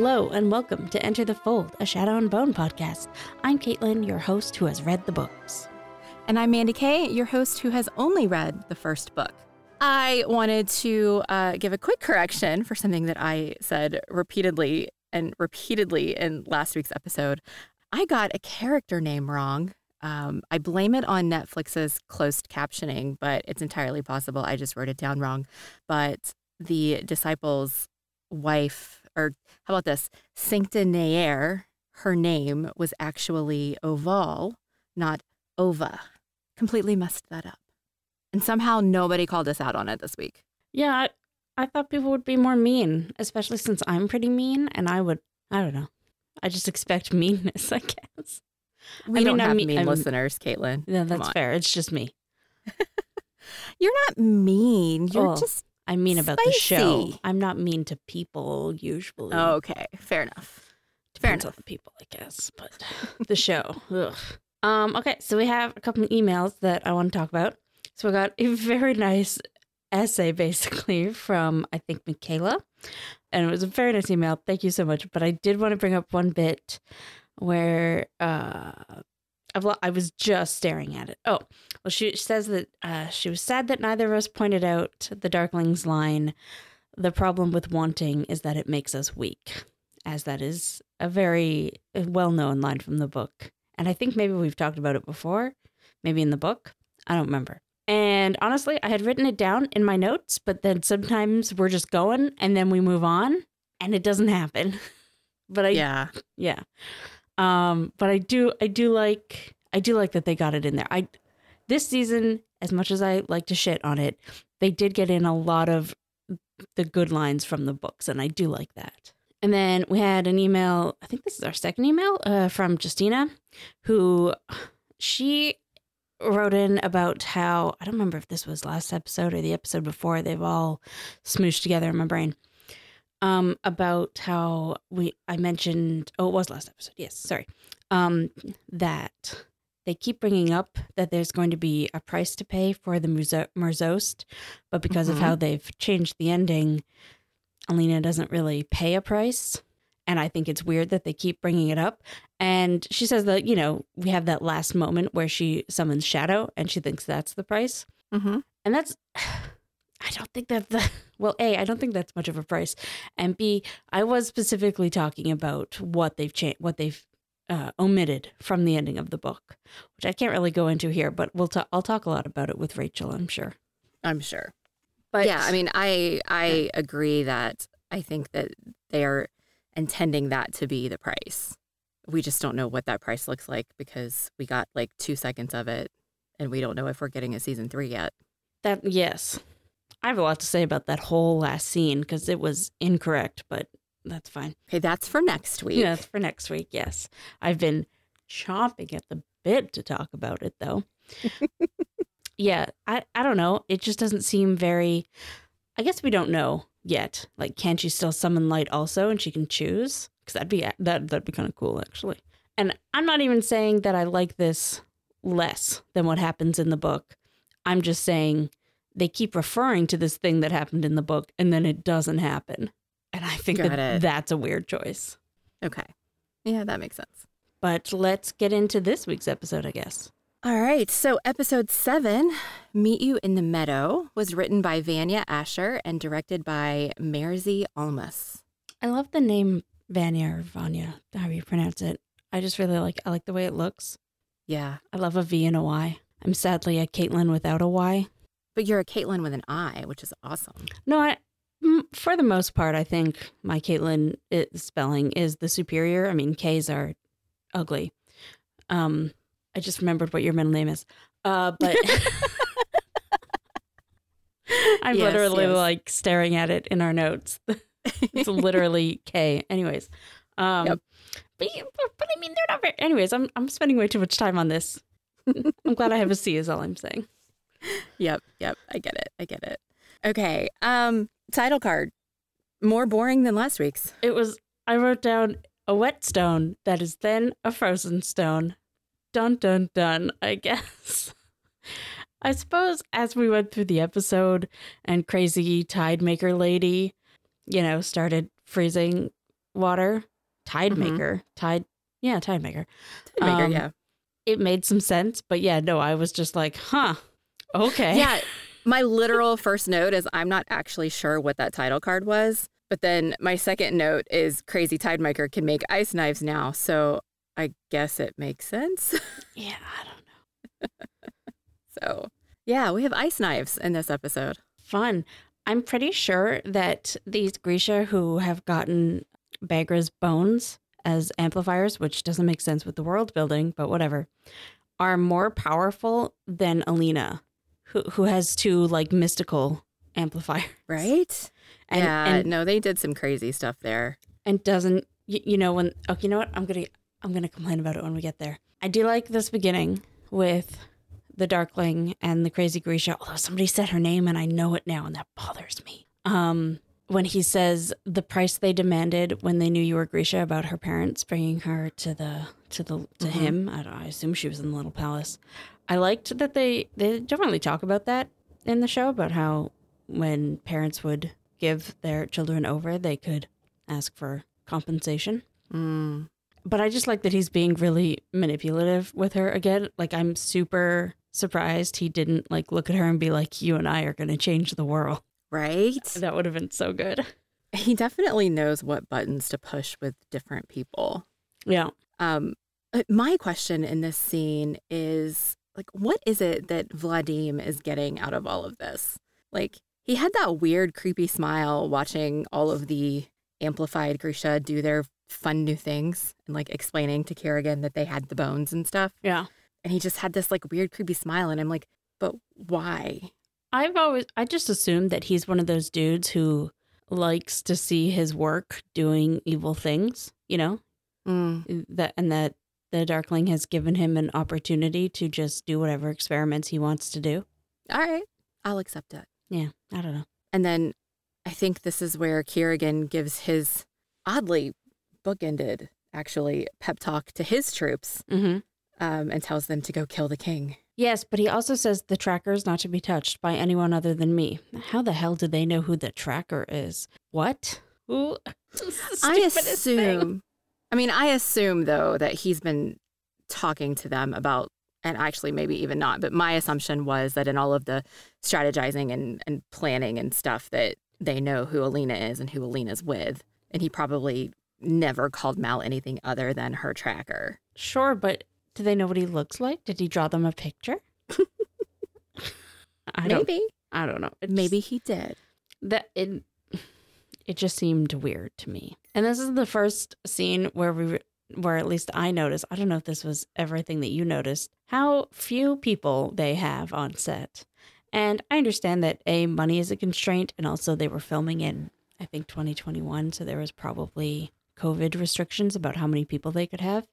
Hello and welcome to Enter the Fold, a Shadow and Bone podcast. I'm Caitlin, your host who has read the books. And I'm Mandi Kaye, your host who has only read the first book. I wanted to uh, give a quick correction for something that I said repeatedly and repeatedly in last week's episode. I got a character name wrong. Um, I blame it on Netflix's closed captioning, but it's entirely possible I just wrote it down wrong. But the disciples' wife or how about this? Sancta Neaire, her name was actually Oval, not Ova. Completely messed that up. And somehow nobody called us out on it this week. Yeah, I, I thought people would be more mean, especially since I'm pretty mean and I would, I don't know. I just expect meanness, I guess. We I don't mean, have I'm- mean I'm- listeners, Caitlin. No, that's fair. It's just me. You're not mean. You're Oh. just I'm mean about the show. Spicy. I'm not mean to people usually. okay. Fair enough. Fair Depends enough. on the people, I guess, but the show. Ugh. Um, okay, so we have a couple of emails that I want to talk about. So we got a very nice essay, basically, from I think Michaela, and it was a very nice email. Thank you so much. But I did want to bring up one bit where uh, I've, lo- I was just staring at it. Oh, well, she says that uh, she was sad that neither of us pointed out the Darkling's line. The problem with wanting is that it makes us weak, as that is a very well known line from the book. And I think maybe we've talked about it before, maybe in the book. I don't remember. And honestly, I had written it down in my notes, but then sometimes we're just going and then we move on and it doesn't happen. but I, Yeah. yeah. Um, but I do I do like I do like that they got it in there. I this season, as much as I like to shit on it, they did get in a lot of the good lines from the books, and I do like that. And then we had an email, I think this is our second email, uh, from Justina, who she wrote in about how I don't remember if this was last episode or the episode before, they've all smooshed together in my brain um about how we I mentioned oh it was last episode yes sorry um that they keep bringing up that there's going to be a price to pay for the Merzo- Merzost but because of Mhm. how they've changed the ending Alina doesn't really pay a price and I think it's weird that they keep bringing it up and she says that you know we have that last moment where she summons Shadow and she thinks that's the price Mm-hmm. and that's I don't think that the well, A, I don't think that's much of a price. And B, I was specifically talking about what they've changed what they've uh, omitted from the ending of the book, which I can't really go into here, but we'll ta- I'll talk a lot about it with Rachel, I'm sure. I'm sure. But yeah, I mean, I I agree that I think that they are intending that to be the price. We just don't know what that price looks like because we got like two seconds of it, and we don't know if we're getting a season three yet. that yes. I have a lot to say about that whole last scene because it was incorrect, but that's fine. Okay, that's for next week. Yeah, that's for next week. Yes. I've been chomping at the bit to talk about it though. yeah, I, I don't know. It just doesn't seem very I guess we don't know yet. Like can she still summon light also and she can choose? Cuz that'd be that that'd be kind of cool actually. And I'm not even saying that I like this less than what happens in the book. I'm just saying they keep referring to this thing that happened in the book and then it doesn't happen. And I think Got that it. that's a weird choice. Okay. Yeah, that makes sense. But let's get into this week's episode, I guess. All right. So, episode seven, Meet You in the Meadow, was written by Vanya Asher and directed by Mairzee Almas. I love the name Vanya or Vanya, however you pronounce it. I just really like I like the way it looks. Yeah. I love a V and a Y. I'm sadly a Caitlin without a Y. But you're a Caitlin with an I, which is awesome. No, I, mm, for the most part, I think my Caitlin spelling is the superior. I mean, K's are ugly. Um, I just remembered what your middle name is. Uh, but I'm Yes, literally yes. like staring at it in our notes. it's literally K. Anyways, um, Yep. but, but but I mean they're not very. Anyways, I'm I'm spending way too much time on this. I'm glad I have a C. Is all I'm saying. Yep, yep. I get it. I get it. Okay. Um, title card. More boring than last week's. It was. I wrote down a wet stone that is then a frozen stone. Dun dun dun. I guess. I suppose as we went through the episode and crazy tide maker lady, you know, started freezing water, tide Mhm. maker, tide, yeah, tide maker. Maker, Um, yeah. It made some sense, but yeah, no, I was just like, huh, okay. Yeah. My literal first note is I'm not actually sure what that title card was. But then my second note is Crazy Tide Maker can make ice knives now. So I guess it makes sense. yeah, I don't know. so yeah, we have ice knives in this episode. Fun. I'm pretty sure that these Grisha who have gotten Bagra's bones as amplifiers, which doesn't make sense with the world building, but whatever, are more powerful than Alina, who who has two like mystical amplifiers. Right? And, yeah. and no, they did some crazy stuff there. and doesn't you, you know when okay you know what i'm gonna i'm gonna complain about it when we get there i do like this beginning with the darkling and the crazy grisha although somebody said her name and i know it now and that bothers me um when he says the price they demanded when they knew you were grisha about her parents bringing her to the to the to Mhm. him I, I assume she was in the little palace i liked that they they don't really talk about that in the show about how when parents would give their children over they could ask for compensation. Mm. But I just like that he's being really manipulative with her again. Like I'm super surprised he didn't like look at her and be like, "You and I are going to change the world." Right? That would have been so good. He definitely knows what buttons to push with different people. Yeah. Um, uh, my question in this scene is like, what is it that Vladim is getting out of all of this? Like, he had that weird, creepy smile watching all of the amplified Grisha do their fun new things and like explaining to Kirigan that they had the bones and stuff. Yeah. And he just had this like weird, creepy smile. And I'm like, but why? I've always I just assumed that he's one of those dudes who likes to see his work doing evil things, you know? Mm, That and that the darkling has given him an opportunity to just do whatever experiments he wants to do. all right, I'll accept it. Yeah, I don't know. And then I think this is where Kirigan gives his oddly bookended, actually, pep talk to his troops Mhm. um, and tells them to go kill the king. Yes, but he also says the tracker is not to be touched by anyone other than me. How the hell do they know who the tracker is? What? Who? I Stupidest thing. assume, I mean, I assume though that he's been talking to them about, and actually maybe even not, but my assumption was that in all of the strategizing and, and planning and stuff that they know who Alina is and who Alina's with. And he probably never called Mal anything other than her tracker. Sure, but do they know what he looks like? Did he draw them a picture? I don't. maybe. I don't know. It Maybe he did. that it. It just seemed weird to me. And this is the first scene where we, where at least I noticed. I don't know if this was everything that you noticed. How few people they have on set. And I understand that a money is a constraint, and also they were filming in I think 2021, so there was probably COVID restrictions about how many people they could have.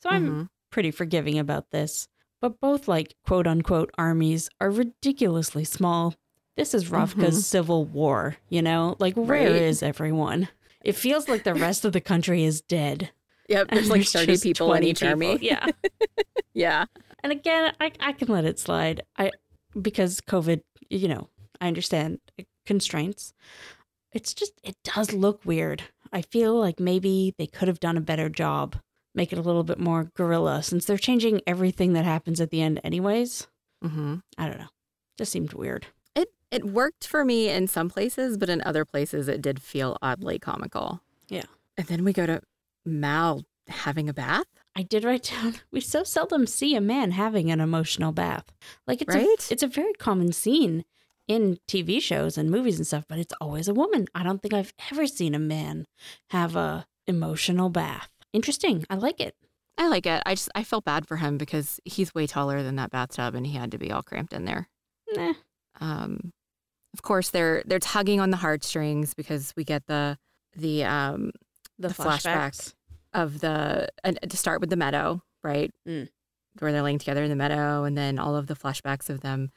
So I'm Mhm. Pretty forgiving about this. But both like quote unquote armies are ridiculously small. This is Ravka's Mhm. civil war, you know? Like where is Right. everyone? It feels like the rest of the country is dead. Yep. and There's like 30 people in 20 each people. army. Yeah. Yeah. And again, I, I can let it slide. I because COVID, you know, I understand constraints. It's just it does look weird. I feel like maybe they could have done a better job, make it a little bit more guerrilla, since they're changing everything that happens at the end, anyways. hmm I don't know. Just seemed weird. It it worked for me in some places, but in other places it did feel oddly comical. Yeah. And then we go to Mal having a bath, I did write down. We so seldom see a man having an emotional bath. Like it's right? a, it's a very common scene in TV shows and movies and stuff, but it's always a woman. I don't think I've ever seen a man have a emotional bath. Interesting. I like it. I like it. I just I felt bad for him because he's way taller than that bathtub and he had to be all cramped in there. Nah. Um, of course they're they're tugging on the heartstrings because we get the the um The, The flashbacks. flashbacks. of the and to start with the meadow, right? Mm. Where they're laying together in the meadow, and then all of the flashbacks of them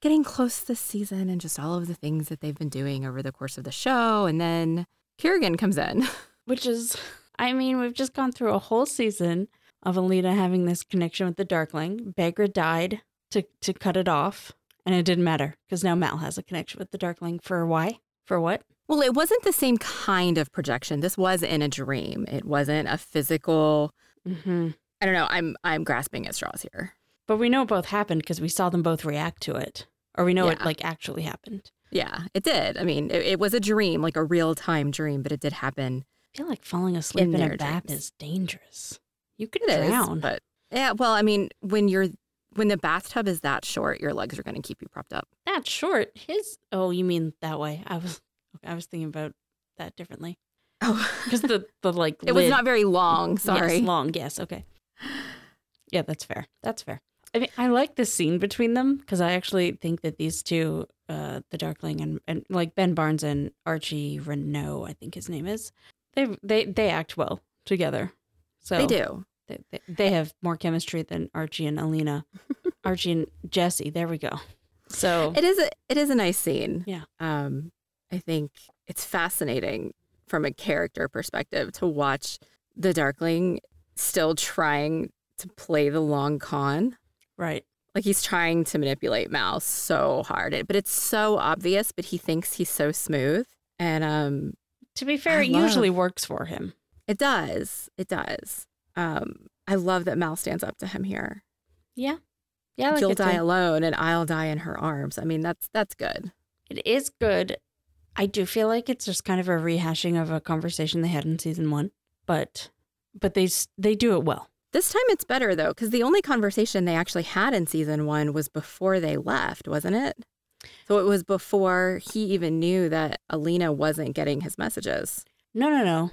getting close this season, and just all of the things that they've been doing over the course of the show, and then Kirigan comes in. Which is, I mean, we've just gone through a whole season of Alina having this connection with the Darkling. Bagra died to, to cut it off, and it didn't matter because now Mal has a connection with the Darkling for why? For what? Well, it wasn't the same kind of projection. This was in a dream. It wasn't a physical. Mm-hmm. I don't know. I'm I'm grasping at straws here. But we know it both happened because we saw them both react to it, or we know it like actually happened. Yeah, it did. I mean, it, it was a dream, like a real time dream, but it did happen. I feel like falling asleep In in, a bath dreams. is dangerous. You could It is, drown. but yeah. Well, I mean, when you're when the bathtub is that short, your legs are going to keep you propped up. That's short. His. Oh, you mean that way? I was. I was thinking about that differently Oh, because the the like it was not very long. Sorry. Yes, long. Yes. Okay. Yeah, that's fair. That's fair. I mean, I like the scene between them because I actually think that these two, uh, the Darkling and, and like Ben Barnes and Archie Renaux, I think his name is, they they they act well together. So They do. They, they, they have more chemistry than Archie and Alina. Archie and Jessie. There we go. So It is a it is a nice scene. Yeah. Um, I think it's fascinating from a character perspective to watch the Darkling still trying to play the long con. right. Like he's trying to manipulate Mal so hard, but it's so obvious. But he thinks he's so smooth, and um, To be fair, I it usually works for him. it does. It does. Um, I love that Mal stands up to him here. Yeah. Yeah. Like You'll it too. die alone, and I'll die in her arms. I mean, that's that's good. It is good. I do feel like it's just kind of a rehashing of a conversation they had in season one, but but they s- they do it well. This time it's better though, because the only conversation they actually had in season one was before they left, wasn't it? So it was before he even knew that Alina wasn't getting his messages. No, no, no.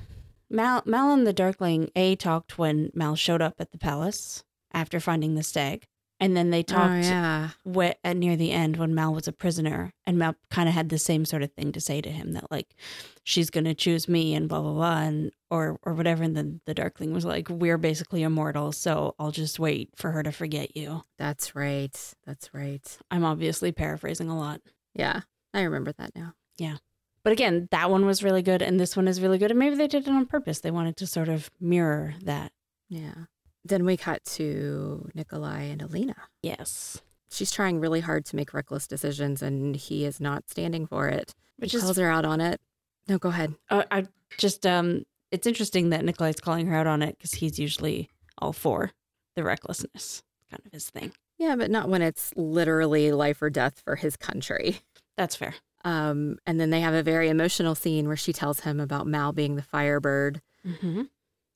Mal Mal and the Darkling a talked when Mal showed up at the palace after finding the stag, and then they oh, talked oh yeah, whe- at near the end when Mal was a prisoner, and Mal kind of had the same sort of thing to say to him that like she's gonna choose me and blah blah blah and or or whatever, and then the Darkling was like, we're basically immortal, so I'll just wait for her to forget you. that's right. That's right. I'm obviously paraphrasing a lot. Yeah, I remember that now. Yeah. But again, that one was really good and this one is really good. And maybe they did it on purpose. They wanted to sort of mirror that. Yeah. Then we cut to Nikolai and Alina. Yes. She's trying really hard to make reckless decisions, and he is not standing for it. Which he is calls her out on it. No, go ahead. uh, I just um it's interesting that Nikolai's calling her out on it because he's usually all for the recklessness. Kind of his thing. Yeah, but not when it's literally life or death for his country. That's fair. Um, and then they have a very emotional scene where she tells him about Mal being the firebird. Mm-hmm.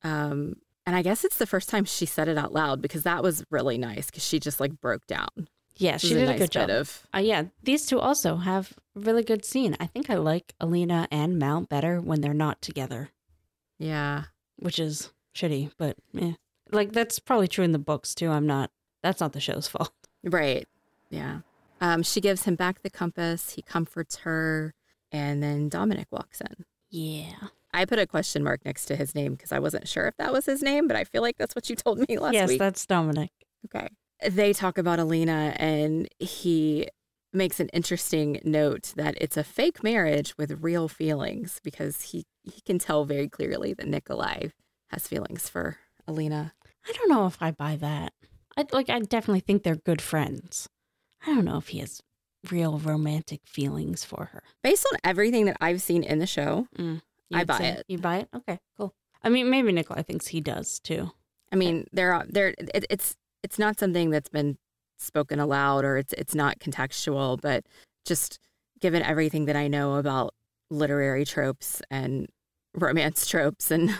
Um, and I guess it's the first time she said it out loud because that was really nice because she just like broke down. Yeah, she did a, nice good job. of Uh, yeah, these two also have a really good scene. I think I like Alina and Mal better when they're not together, yeah, which is shitty, but eh. Like that's probably true in the books too. I'm not. That's not the show's fault. right, yeah. Um, she gives him back the compass. He comforts her, and then Dominic walks in. Yeah. I put a question mark next to his name because I wasn't sure if that was his name, but I feel like that's what you told me last yes, week. that's Dominic. Okay. They talk about Alina, and he makes an interesting note that it's a fake marriage with real feelings because he, he can tell very clearly that Nikolai has feelings for Alina. I don't know if I buy that. I like. I definitely think they're good friends. I don't know if he has real romantic feelings for her. Based on everything that I've seen in the show, I You'd buy say- it. You buy it? Okay, cool. I mean, maybe Nikolai thinks he does too. I mean, there are there it, it's it's not something that's been spoken aloud or it's it's not contextual, but just given everything that I know about literary tropes and romance tropes and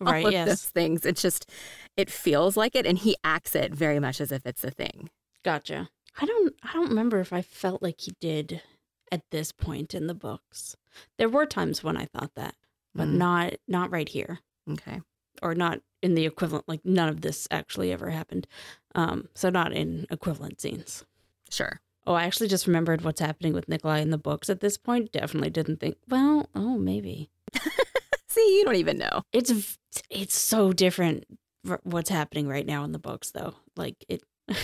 all Right, of yes. those things, it's just it feels like it, and he acts it very much as if it's a thing. Gotcha. I don't. I don't remember if I felt like he did at this point in the books. There were times when I thought that, but Mm. not not right here, Okay, or not in the equivalent. Like none of this actually ever happened. Um, so not in equivalent scenes. sure. Oh, I actually just remembered what's happening with Nikolai in the books at this point. Definitely didn't think. Well, oh, maybe See, you don't even know. it's it's so different. What's happening right now in the books, though, like it.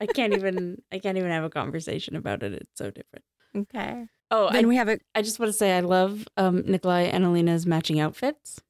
I can't even. I can't even have a conversation about it. It's so different. Okay. Oh, Then I, we have a I just want to say I love um, Nikolai and Alina's matching outfits.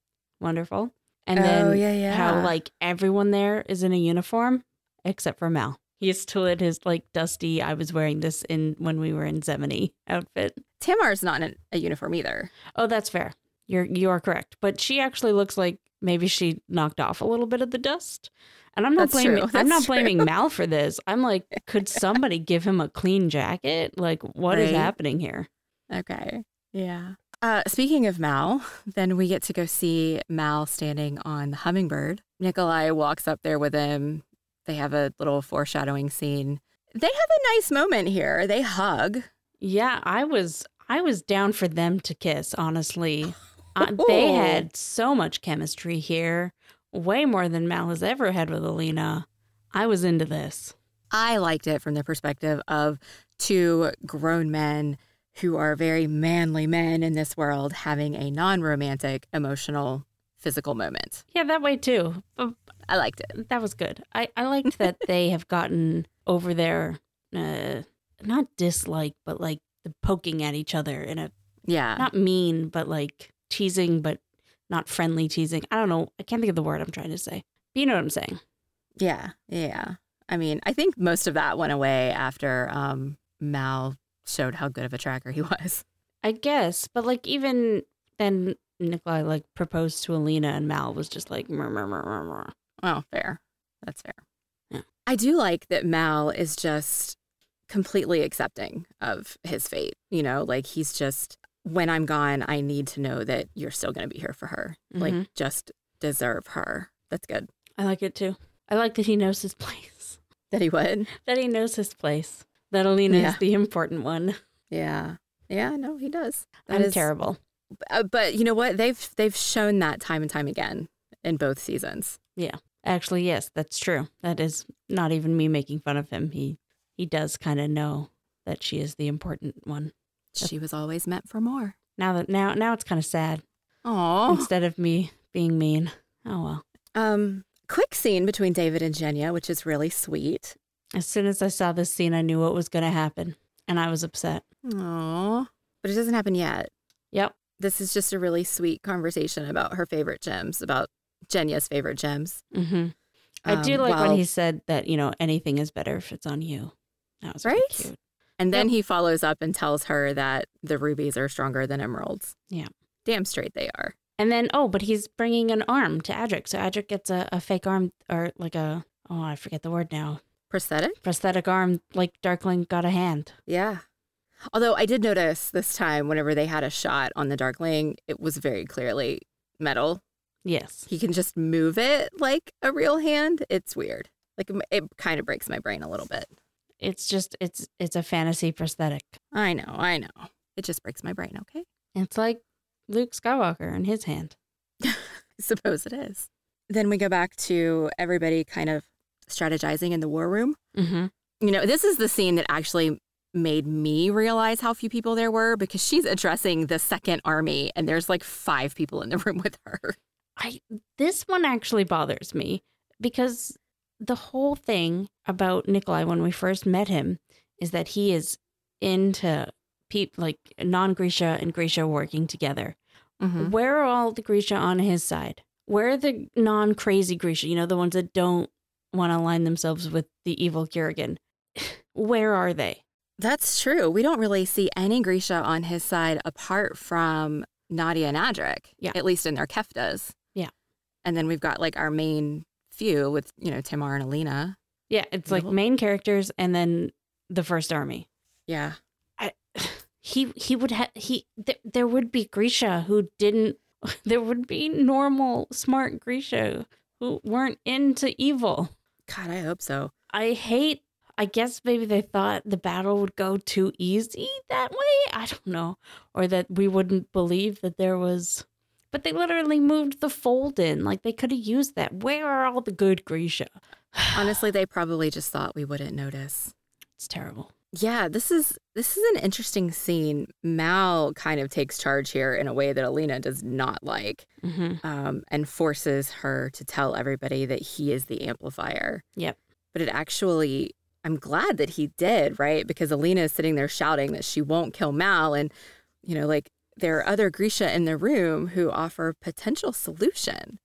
Wonderful. And oh then yeah yeah how like everyone there is in a uniform except for Mal. He is still in his like dusty. I was wearing this in when we were in Zemeni outfit. Tamar's not in a uniform either. Oh, that's fair. You're you are correct. But she actually looks like maybe she knocked off a little bit of the dust. And I'm not That's blaming. I'm not true. blaming Mal for this. I'm like, could somebody give him a clean jacket? Like what is Right. happening here? Okay. Yeah. Uh, speaking of Mal, then we get to go see Mal standing on the hummingbird. Nikolai walks up there with him. They have a little foreshadowing scene. They have a nice moment here. They hug. Yeah, I was I was down for them to kiss, honestly. Uh, they had so much chemistry here, way more than Mal has ever had with Alina. I was into this. I liked it from the perspective of two grown men who are very manly men in this world having a non romantic, emotional, physical moment. Yeah, that way too. I liked it. that was good. I, I liked that they have gotten over their uh, not dislike, but like the poking at each other in a Yeah. not mean, but like teasing, but not friendly teasing. I don't know. I can't think of the word I'm trying to say. But you know what I'm saying. Yeah, yeah. I mean, I think most of that went away after um, Mal showed how good of a tracker he was. I guess, but like even then, Nikolai like proposed to Alina, and Mal was just like, murr, murr, murr, murr, murr. Oh, fair. That's fair. Yeah. I do like that Mal is just completely accepting of his fate. You know, like he's just, when I'm gone, I need to know that you're still going to be here for her. Like, Mhm. just deserve her. That's good. I like it too. I like that he knows his place. That he would. That he knows his place. That Alina Yeah. is the important one. Yeah. Yeah, no, he does. That I'm is- terrible. Uh, but you know what? They've they've shown that time and time again in both seasons. Yeah. Actually, yes, that's true. That is not even me making fun of him. He he does kind of know that she is the important one. She was always meant for more. Now that now now it's kind of sad. Oh. Instead of me being mean. Oh well. Um, quick scene between David and Genya, which is really sweet. As soon as I saw this scene, I knew what was going to happen, and I was upset. Aww. But it doesn't happen yet. Yep. This is just a really sweet conversation about her favorite gems, about Genya's favorite gems. Mm-hmm. I do Um, like while- when he said that you know anything is better if it's on you. That was really Right? cute. And then he follows up and tells her that the rubies are stronger than emeralds. Yeah. Damn straight they are. And then oh, but he's bringing an arm to Adrik, so Adrik gets a, a fake arm or like a oh I forget the word now Prosthetic? prosthetic arm like Darkling got a hand. Yeah. Although I did notice this time, whenever they had a shot on the Darkling, it was very clearly metal. Yes. He can just move it like a real hand. It's weird. Like it kind of breaks my brain a little bit. It's just it's it's a fantasy prosthetic. I know, I know. It just breaks my brain, okay? It's like Luke Skywalker in his hand. I suppose it is. Then we go back to everybody kind of strategizing in the war room. Mm-hmm. You know, this is the scene that actually made me realize how few people there were because she's addressing the second army and there's like five people in the room with her. I this one actually bothers me because the whole thing about Nikolai when we first met him is that he is into peop like non Grisha and Grisha working together. Mm-hmm. Where are all the Grisha on his side? Where are the non crazy Grisha? You know, the ones that don't want to align themselves with the evil Kirigan. Where are they? That's true. We don't really see any Grisha on his side apart from Nadia and Adrik, Yeah. at least in their keftas. Yeah. And then we've got like our main few with, you know, Tamar and Alina. Yeah, it's like main characters and then the first army. Yeah. I, he he would have he th- there would be Grisha who didn't there would be normal smart Grisha who weren't into evil. God, I hope so. I hate I guess maybe they thought the battle would go too easy that way. I don't know. Or that we wouldn't believe that there was but they literally moved the fold in. Like they could have used that. Where are all the good Grisha? Honestly, they probably just thought we wouldn't notice. It's terrible. Yeah, this is this is an interesting scene. Mal kind of takes charge here in a way that Alina does not like, hmm um, and forces her to tell everybody that he is the amplifier. Yep. But it actually, I'm glad that he did, right? Because Alina is sitting there shouting that she won't kill Mal, and you know, like there are other Grisha in the room who offer potential solution.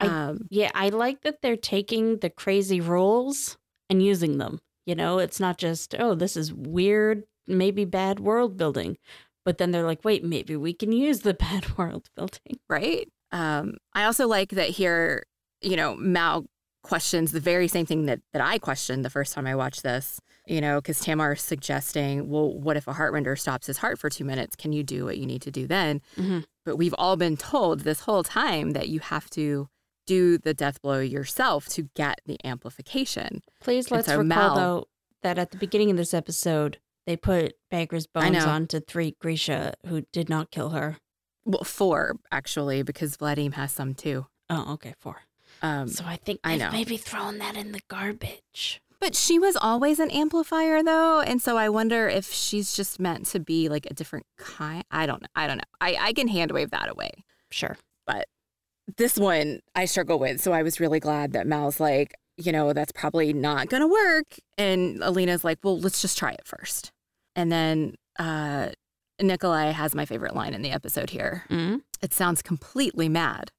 I- um, Yeah, I like that they're taking the crazy rules and using them. You know, it's not just, oh, this is weird, maybe bad world building, But then they're like, wait, maybe we can use the bad world building. right? Um, I also like that here, you know, Mal questions the very same thing that, that I questioned the first time I watched this, you know, because Tamar is suggesting, well, what if a heartrender stops his heart for two minutes? Can you do what you need to do then? Mhm. But we've all been told this whole time that you have to do the death blow yourself to get the amplification. Please let's so recall Mal- though that at the beginning of this episode, they put Bagra's bones onto three Grisha who did not kill her. Well, four, actually, because Vladim has some too. Oh, okay, four. Um, So I think I know. maybe thrown that in the garbage. But she was always an amplifier though, and so I wonder if she's just meant to be like a different kind. I don't know. I don't know. I, I can hand wave that away. Sure. But this one I struggle with, so I was really glad that Mal's like, you know, that's probably not gonna work. And Alina's like, well, let's just try it first. And then uh Nikolai has my favorite line in the episode here. Mm? It sounds completely mad.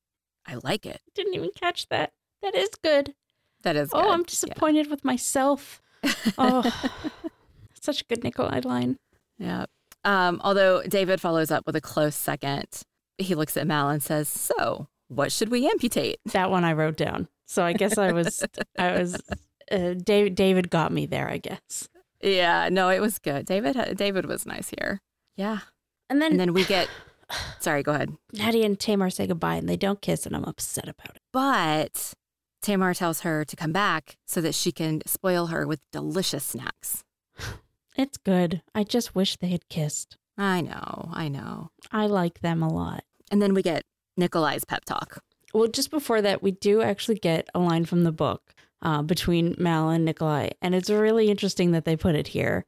I like it. Didn't even catch that. That is good. That is Oh, good. I'm disappointed with myself. Oh, such a good Nikolai line. Yeah. Um, although David follows up with a close second, he looks at Mal and says, "So, what should we amputate?" That one I wrote down. So I guess I was, I was, uh, David, David got me there, I guess. Yeah, no, it was good. David, David was nice here. Yeah, And then, and then we get. Sorry, go ahead. Nadia and Tamar say goodbye and they don't kiss, and I'm upset about it. But Tamar tells her to come back so that she can spoil her with delicious snacks. It's good. I just wish they had kissed. I know, I know. I like them a lot. And then we get Nikolai's pep talk. Well, just before that, we do actually get a line from the book uh, between Mal and Nikolai. And it's really interesting that they put it here,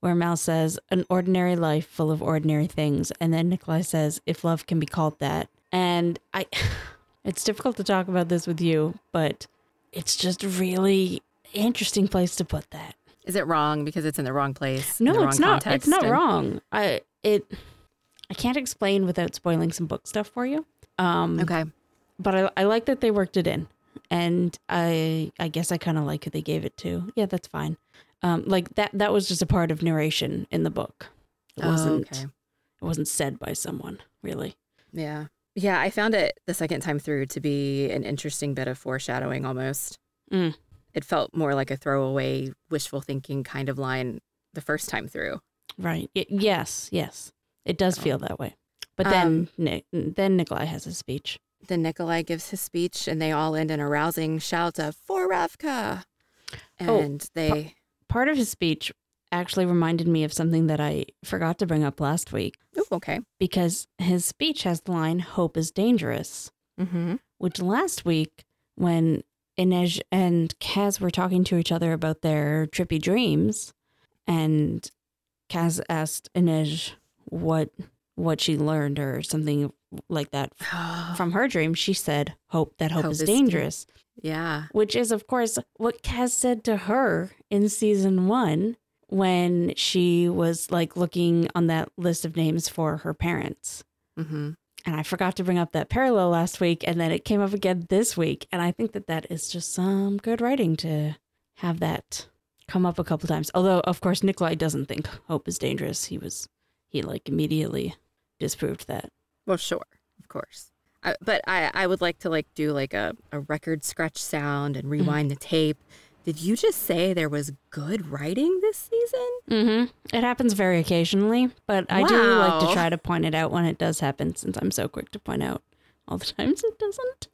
where Mal says, an ordinary life full of ordinary things. And then Nikolai says, if love can be called that. And I, it's difficult to talk about this with you, but it's just really interesting place to put that. Is it wrong because it's in the wrong place? No, wrong it's not. It's not and- wrong. I it. I can't explain without spoiling some book stuff for you. Um, Okay. but I, I like that they worked it in, and I I guess I kind of like who they gave it to. Yeah, that's fine. Um, like that that was just a part of narration in the book. It Oh, wasn't okay. it wasn't said by someone really. Yeah. Yeah, I found it the second time through to be an interesting bit of foreshadowing almost. Mm. It felt more like a throwaway, wishful thinking kind of line the first time through. Right. Yes. Yes. It does So, feel that way. But um, then Nick, then Nikolai has a speech. Then Nikolai gives his speech and they all end in a rousing shout of, For Ravka! Oh, And they, Part of his speech actually reminded me of something that I forgot to bring up last week. oh, okay. because his speech has the line "Hope is dangerous," Mm-hmm. which last week when Inej and Kaz were talking to each other about their trippy dreams, and Kaz asked Inej what what she learned or something like that from her dream, she said, "Hope that hope, Hope is is dan- dangerous," yeah. which is of course what Kaz said to her in season one when she was like looking on that list of names for her parents. Mm-hmm. And I forgot to bring up that parallel last week, and then it came up again this week. And I think that that is just some good writing to have that come up a couple times. Although, of course, Nikolai doesn't think hope is dangerous. He was, he like immediately disproved that. Well, sure, of course. I, but I, I would like to like do like a, a record scratch sound and rewind the tape. Did you just say there was good writing this season? Mm-hmm. It happens very occasionally, but I do like to try to point it out when it does happen, since I'm so quick to point out all the times it doesn't.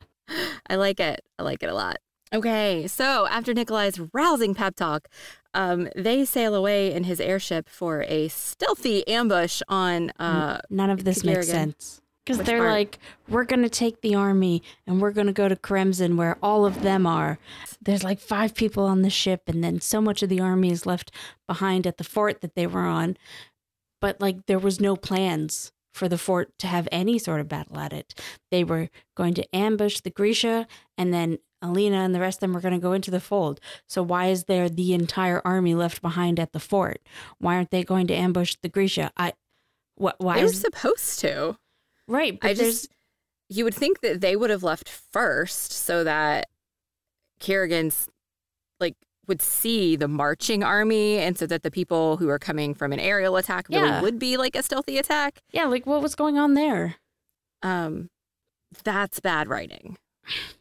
I like it. I like it a lot. Okay, so after Nikolai's rousing pep talk, um, they sail away in his airship for a stealthy ambush on. Uh, None of this makes sense. Because they're part? like, we're going to take the army and we're going to go to Kremzin where all of them are. There's like five people on the ship, and then so much of the army is left behind at the fort that they were on. But like, there was no plans for the fort to have any sort of battle at it. They were going to ambush the Grisha, and then Alina and the rest of them were going to go into the fold. So why is there the entire army left behind at the fort? Why aren't they going to ambush the Grisha? I. What? Why they were is supposed to. Right, but I just, you would think that they would have left first so that Kirigan's, like, would see the marching army and so that the people who are coming from an aerial attack really Yeah. would be like a stealthy attack. Yeah, like what was going on there? Um that's bad writing.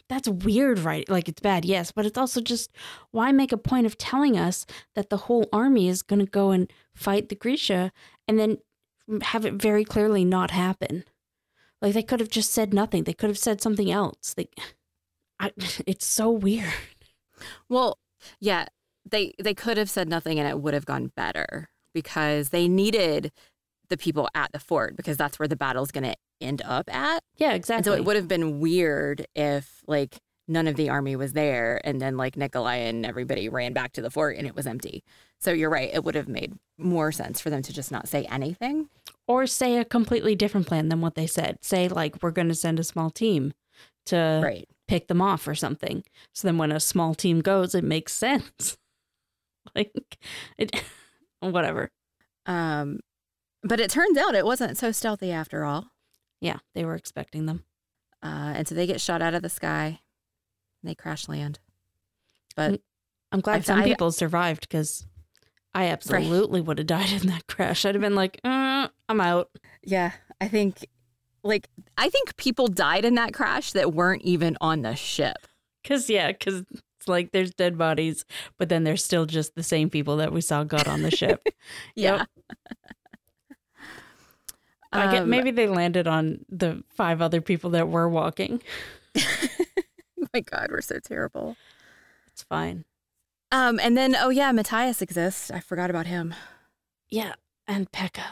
That's weird, right? Like it's bad, yes, but it's also just why make a point of telling us that the whole army is going to go and fight the Grisha and then have it very clearly not happen? Like they could have just said nothing. They could have said something else. Like I, it's so weird. Well, yeah, they they could have said nothing and it would have gone better because they needed the people at the fort because that's where the battle's going to end up at. Yeah, exactly. And exactly. so it would have been weird if like none of the army was there and then like Nikolai and everybody ran back to the fort and it was empty. So you're right, it would have made more sense for them to just not say anything. or say a completely different plan than what they said. Say like we're going to send a small team to right. pick them off or something. So then when a small team goes, it makes sense. like it whatever. Um but it turns out it wasn't so stealthy after all. Yeah, they were expecting them. Uh, and so they get shot out of the sky. And they crash land. But I'm glad I've- some I- people survived because I absolutely would have died in that crash. I'd have been like, uh, I'm out. yeah, I think like I think people died in that crash that weren't even on the ship. Cause yeah, cause it's like there's dead bodies, but then there's still just the same people that we saw got on the ship. Yeah. I get Um, maybe they landed on the five other people that were walking. my God, we're so terrible. It's fine. Um, and then oh yeah, Matthias exists. I forgot about him. Yeah, and Pekka,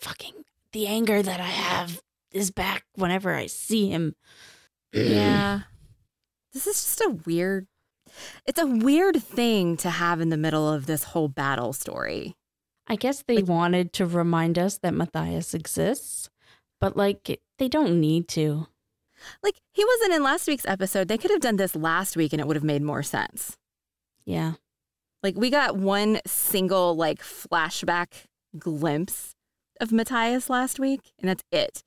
fucking the anger that I have is back whenever I see him. Yeah. This is just a weird it's a weird thing to have in the middle of this whole battle story. I guess they Like- wanted to remind us that Matthias exists, but like they don't need to. Like he wasn't in last week's episode. They could have done this last week and it would have made more sense. Yeah. Like we got one single like flashback glimpse of Matthias last week, and that's it.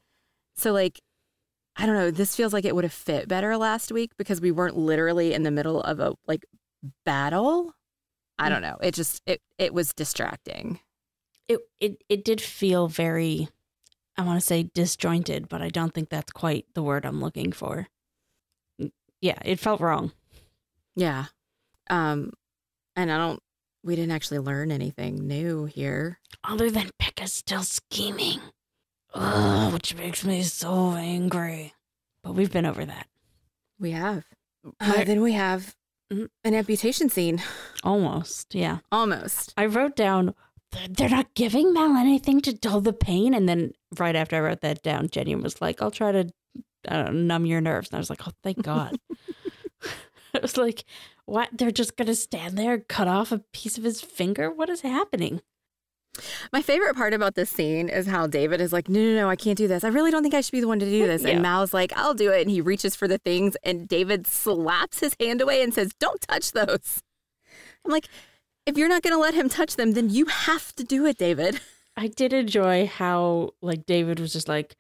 So like I don't know, this feels like it would have fit better last week because we weren't literally in the middle of a like battle. I don't know. It just it it was distracting. It it it did feel very I want to say disjointed, but I don't think that's quite the word I'm looking for. Yeah, it felt wrong. Yeah. Um and I don't we didn't actually learn anything new here. Other than Pekka's still scheming. Ugh, which makes me so angry. But we've been over that. We have. Uh, then we have an amputation scene. Almost, yeah. Almost. I wrote down "They're- not giving Mal anything to dull the pain, and then right after I wrote that down, Jenny was like, "I'll try to know, numb your nerves," and I was like, "Oh, thank God." I was like, "What? They're just gonna stand there, cut off a piece of his finger? What is happening?" My favorite part about this scene is how David is like, no, no, no, I can't do this. I really don't think I should be the one to do this. Yeah. And Mal's like, I'll do it. And he reaches for the things, and David slaps his hand away and says, Don't touch those. I'm like, if you're not going to let him touch them, then you have to do it, David. I did enjoy how like David was just like,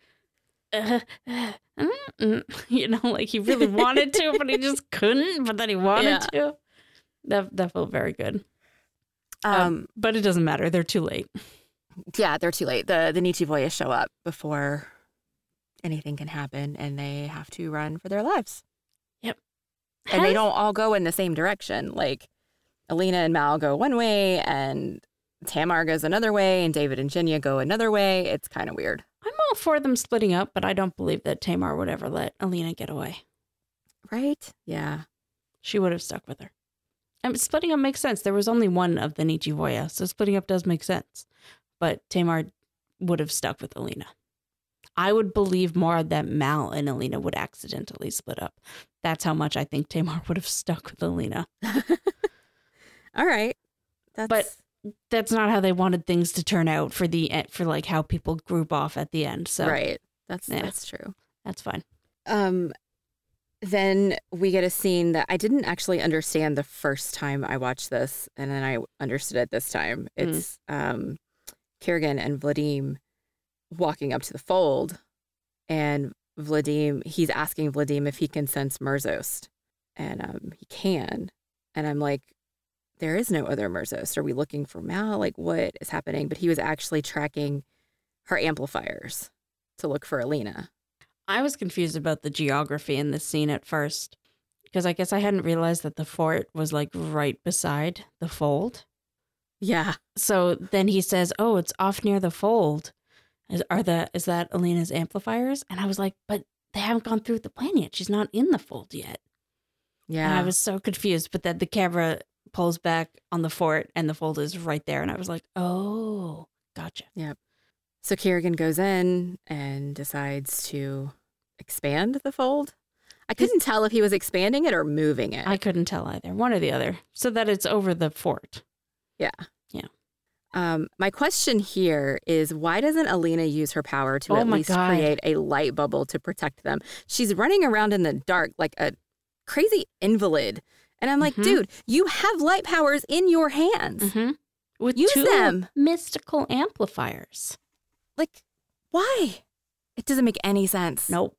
uh, uh, mm, mm," you know, like he really wanted to, but he just couldn't. But then he wanted Yeah. to. That that felt very good. Um, Um, but it doesn't matter. They're too late. yeah, they're too late. The the Nietzsche boys show up before anything can happen, and they have to run for their lives. Yep. And they don't all go in the same direction. Like Alina and Mal go one way, and Tamar goes another way, and David and Genya go another way. It's kind of weird, all for them splitting up, but I don't believe that Tamar would ever let Alina get away. right? Yeah. She would have stuck with her. And splitting up makes sense. There was only one of the Nichevo'ya, so splitting up does make sense. But Tamar would have stuck with Alina. I would believe more that Mal and Alina would accidentally split up. That's how much I think Tamar would have stuck with Alina. all right. That's But- That's not how they wanted things to turn out for the e- for like how people group off at the end. So right. That's Yeah. that's true. that's fine. Um, then we get a scene that I didn't actually understand the first time I watched this, and then I understood it this time. Mm. It's um, Kirigan and Vladim walking up to the fold, and Vladim he's asking Vladim if he can sense Merzost, and um, he can, and I'm like, there is no other Merzos. Are we looking for Mal? Like, what is happening? But he was actually tracking her amplifiers to look for Alina. I was confused about the geography in this scene at first because I guess I hadn't realized that the fort was like right beside the fold. Yeah. So then he says, "Oh, it's off near the fold." Is, are the is that Alina's amplifiers? And I was like, "But they haven't gone through the plan yet. She's not in the fold yet." Yeah. And I was so confused. But then the camera pulls back on the fort, and the fold is right there, and I was like, "Oh, gotcha." Yep. So Kirigan goes in and decides to expand the fold. I couldn't tell if he was expanding it or moving it. I couldn't tell either, one or the other, so that it's over the fort. Yeah. Yeah. Um, my question here is why doesn't Alina use her power to Oh at least God. create a light bubble to protect them? She's running around in the dark like a crazy invalid. And I'm like, Mhm. dude, you have light powers in your hands. Mm-hmm. With Use two them. mystical amplifiers. Like, why? It doesn't make any sense. Nope.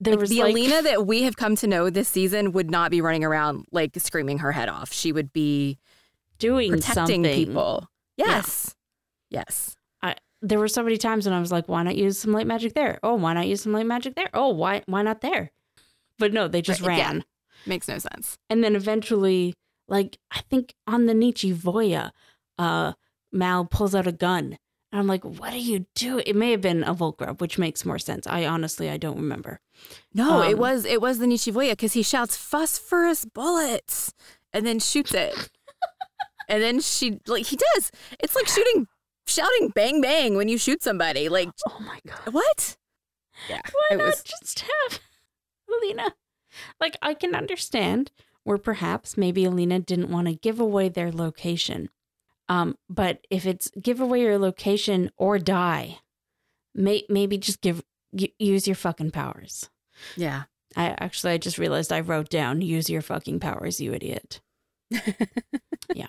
There Like, was the like, Alina that we have come to know this season would not be running around like screaming her head off. She would be doing protecting something. people. Yes. Yes. There were so many times when I was like, "Why not use some light magic there? Oh, why not use some light magic there? Oh, why why not there?" But no, they just Right, yeah. Ran. Makes no sense. And then eventually, like I think on the Nichevo'ya, uh, Mal pulls out a gun. And I'm like, what are you doing? It may have been a Volcra, which makes more sense. I honestly I don't remember. No, it Um, was it was the Nichevo'ya because he shouts phosphorus bullets and then shoots it. and then she like he does. It's like shooting shouting bang bang when you shoot somebody. Like Oh my god. what? Yeah. Why it not was just have Alina? Like I can understand where perhaps maybe Alina didn't want to give away their location. Um, but if it's give away your location or die, may, maybe just give use your fucking powers. yeah. I actually I just realized I wrote down use your fucking powers, you idiot. Yeah.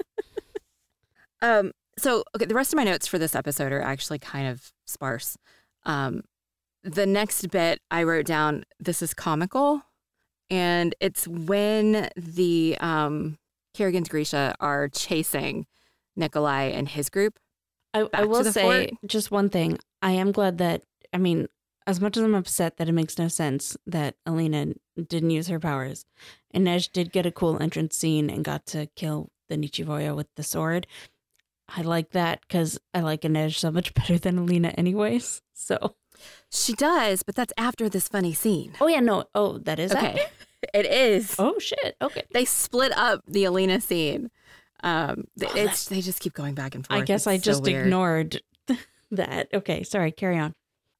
Um so okay, the rest of my notes for this episode are actually kind of sparse. Um the next bit I wrote down this is comical and it's when the um Kirigan's Grisha are chasing Nikolai and his group. I, I will say fort? just one thing. I am glad that I mean, as much as I'm upset that it makes no sense that Alina didn't use her powers, Inej did get a cool entrance scene and got to kill the Nichevo'ya with the sword. I like that because I like Inej so much better than Alina, anyways. So, She does, but that's after this funny scene. oh yeah, no, oh that is Okay. okay. It is. Oh shit, okay. They split up the Alina scene. Um, Oh, it's they just keep going back and forth. I guess It's I just weird. ignored that. Okay, sorry. Carry on.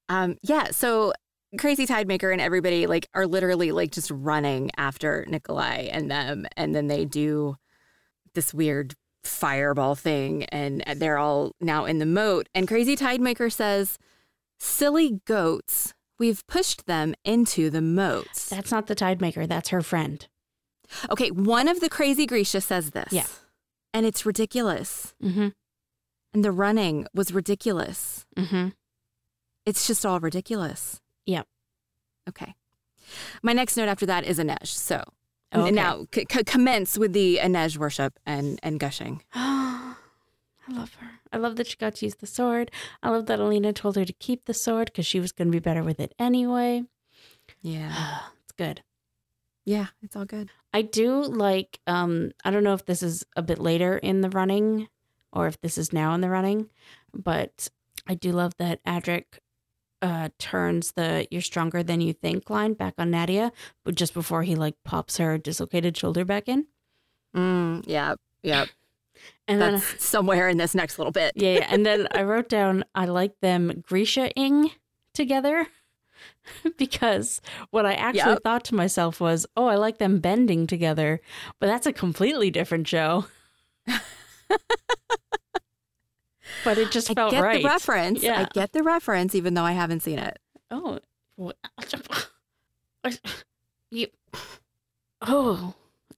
Um, yeah. So Crazy Tidemaker and everybody like are literally like just running after Nikolai and them, and then they do this weird fireball thing, and they're all now in the moat. And Crazy Tidemaker says, "Silly goats." We've pushed them into the moats. That's not the Tide Maker. That's her friend. Okay, one of the crazy Grisha says this. Yeah. And it's ridiculous. Mm-hmm. And the running was ridiculous. Mm-hmm. It's just all ridiculous. Yep. Okay. My next note after that is Inej. So Okay. now c- c- commence with the Inej worship and, and gushing. I love her. I love that she got to use the sword. I love that Alina told her to keep the sword because she was going to be better with it anyway. Yeah. it's good. Yeah, it's all good. I do like, um, I don't know if this is a bit later in the running or if this is now in the running, but I do love that Adrik uh, turns the you're stronger than you think line back on Nadia, but just before he like pops her dislocated shoulder back in. Mm, yeah. Yeah. And then That's somewhere in this next little bit. Yeah, yeah. And then I wrote down I like them Grisha-ing together because what I actually Yep. thought to myself was, oh, I like them bending together, but that's a completely different show. but it just I felt get right. the reference. I get the reference, even though I haven't seen it. Oh, you. Oh,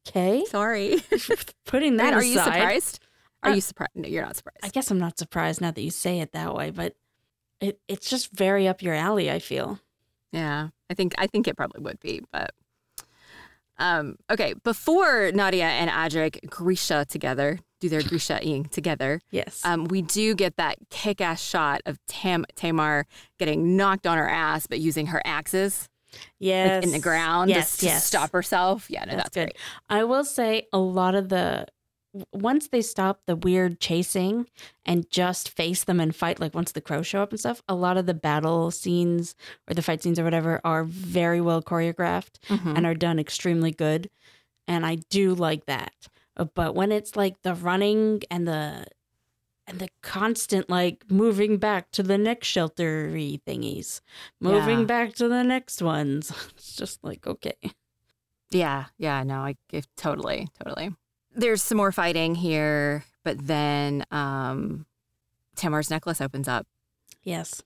okay. Sorry. Putting that are aside, Are you surprised? Are Uh, you surprised? No, you're not surprised. I guess I'm not surprised now that you say it that way, but it it's just very up your alley. I feel. Yeah, I think I think it probably would be, but Um, okay, before Nadia and Adrik Grisha together do their Grisha-ing together, Yes. um, we do get that kick-ass shot of Tam- Tamar getting knocked on her ass, but using her axes yes. like, in the ground Yes. to, to yes. stop herself. Yeah, no, that's, That's good. great. I will say a lot of the once they stop the weird chasing and just face them and fight, like once the crows show up and stuff, a lot of the battle scenes or the fight scenes or whatever are very well choreographed Mhm. and are done extremely good. And I do like that. But when it's like the running and the and the constant like moving back to the next sheltery thingies, moving Yeah. back to the next ones, it's just like okay. Yeah, yeah, no, I give totally, totally. There's some more fighting here, but then um Tamar's necklace opens up. Yes.